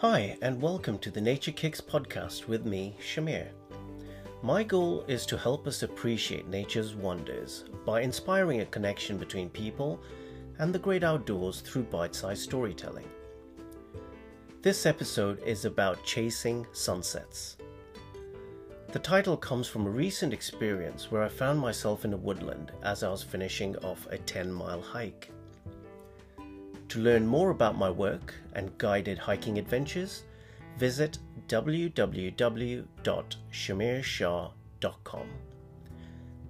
Hi, and welcome to the Nature Kicks podcast with me, Shamir. My goal is to help us appreciate nature's wonders by inspiring a connection between people and the great outdoors through bite sized storytelling. This episode is about chasing sunsets. The title comes from a recent experience where I found myself in a woodland as I was finishing off a 10 mile hike. To learn more about my work and guided hiking adventures, visit www.shamirshah.com.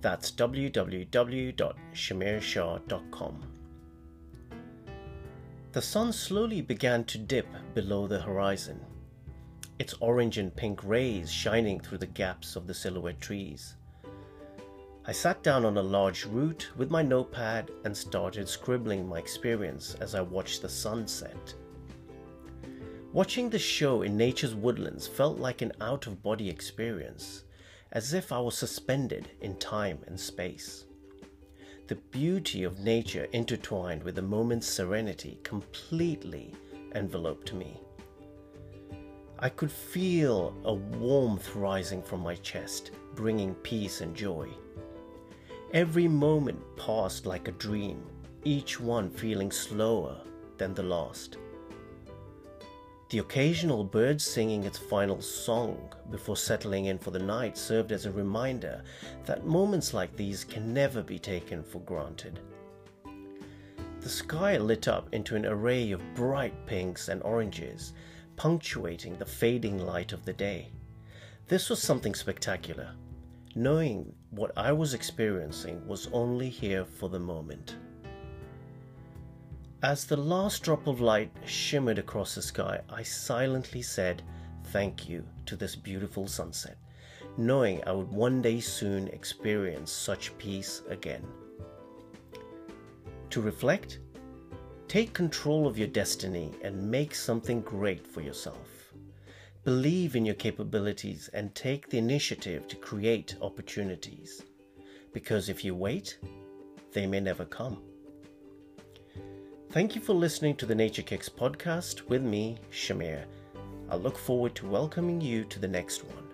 That's www.shamirshah.com. The sun slowly began to dip below the horizon, its orange and pink rays shining through the gaps of the silhouette trees. I sat down on a large root with my notepad and started scribbling my experience as I watched the sunset. Watching the show in nature's woodlands felt like an out of body experience, as if I was suspended in time and space. The beauty of nature intertwined with the moment's serenity completely enveloped me. I could feel a warmth rising from my chest, bringing peace and joy. Every moment passed like a dream, each one feeling slower than the last. The occasional bird singing its final song before settling in for the night served as a reminder that moments like these can never be taken for granted. The sky lit up into an array of bright pinks and oranges, punctuating the fading light of the day. This was something spectacular, knowing what I was experiencing was only here for the moment. As the last drop of light shimmered across the sky, I silently said thank you to this beautiful sunset, knowing I would one day soon experience such peace again. To reflect, take control of your destiny and make something great for yourself. Believe in your capabilities and take the initiative to create opportunities. Because if you wait, they may never come. Thank you for listening to the Nature Kicks podcast with me, Shamir. I look forward to welcoming you to the next one.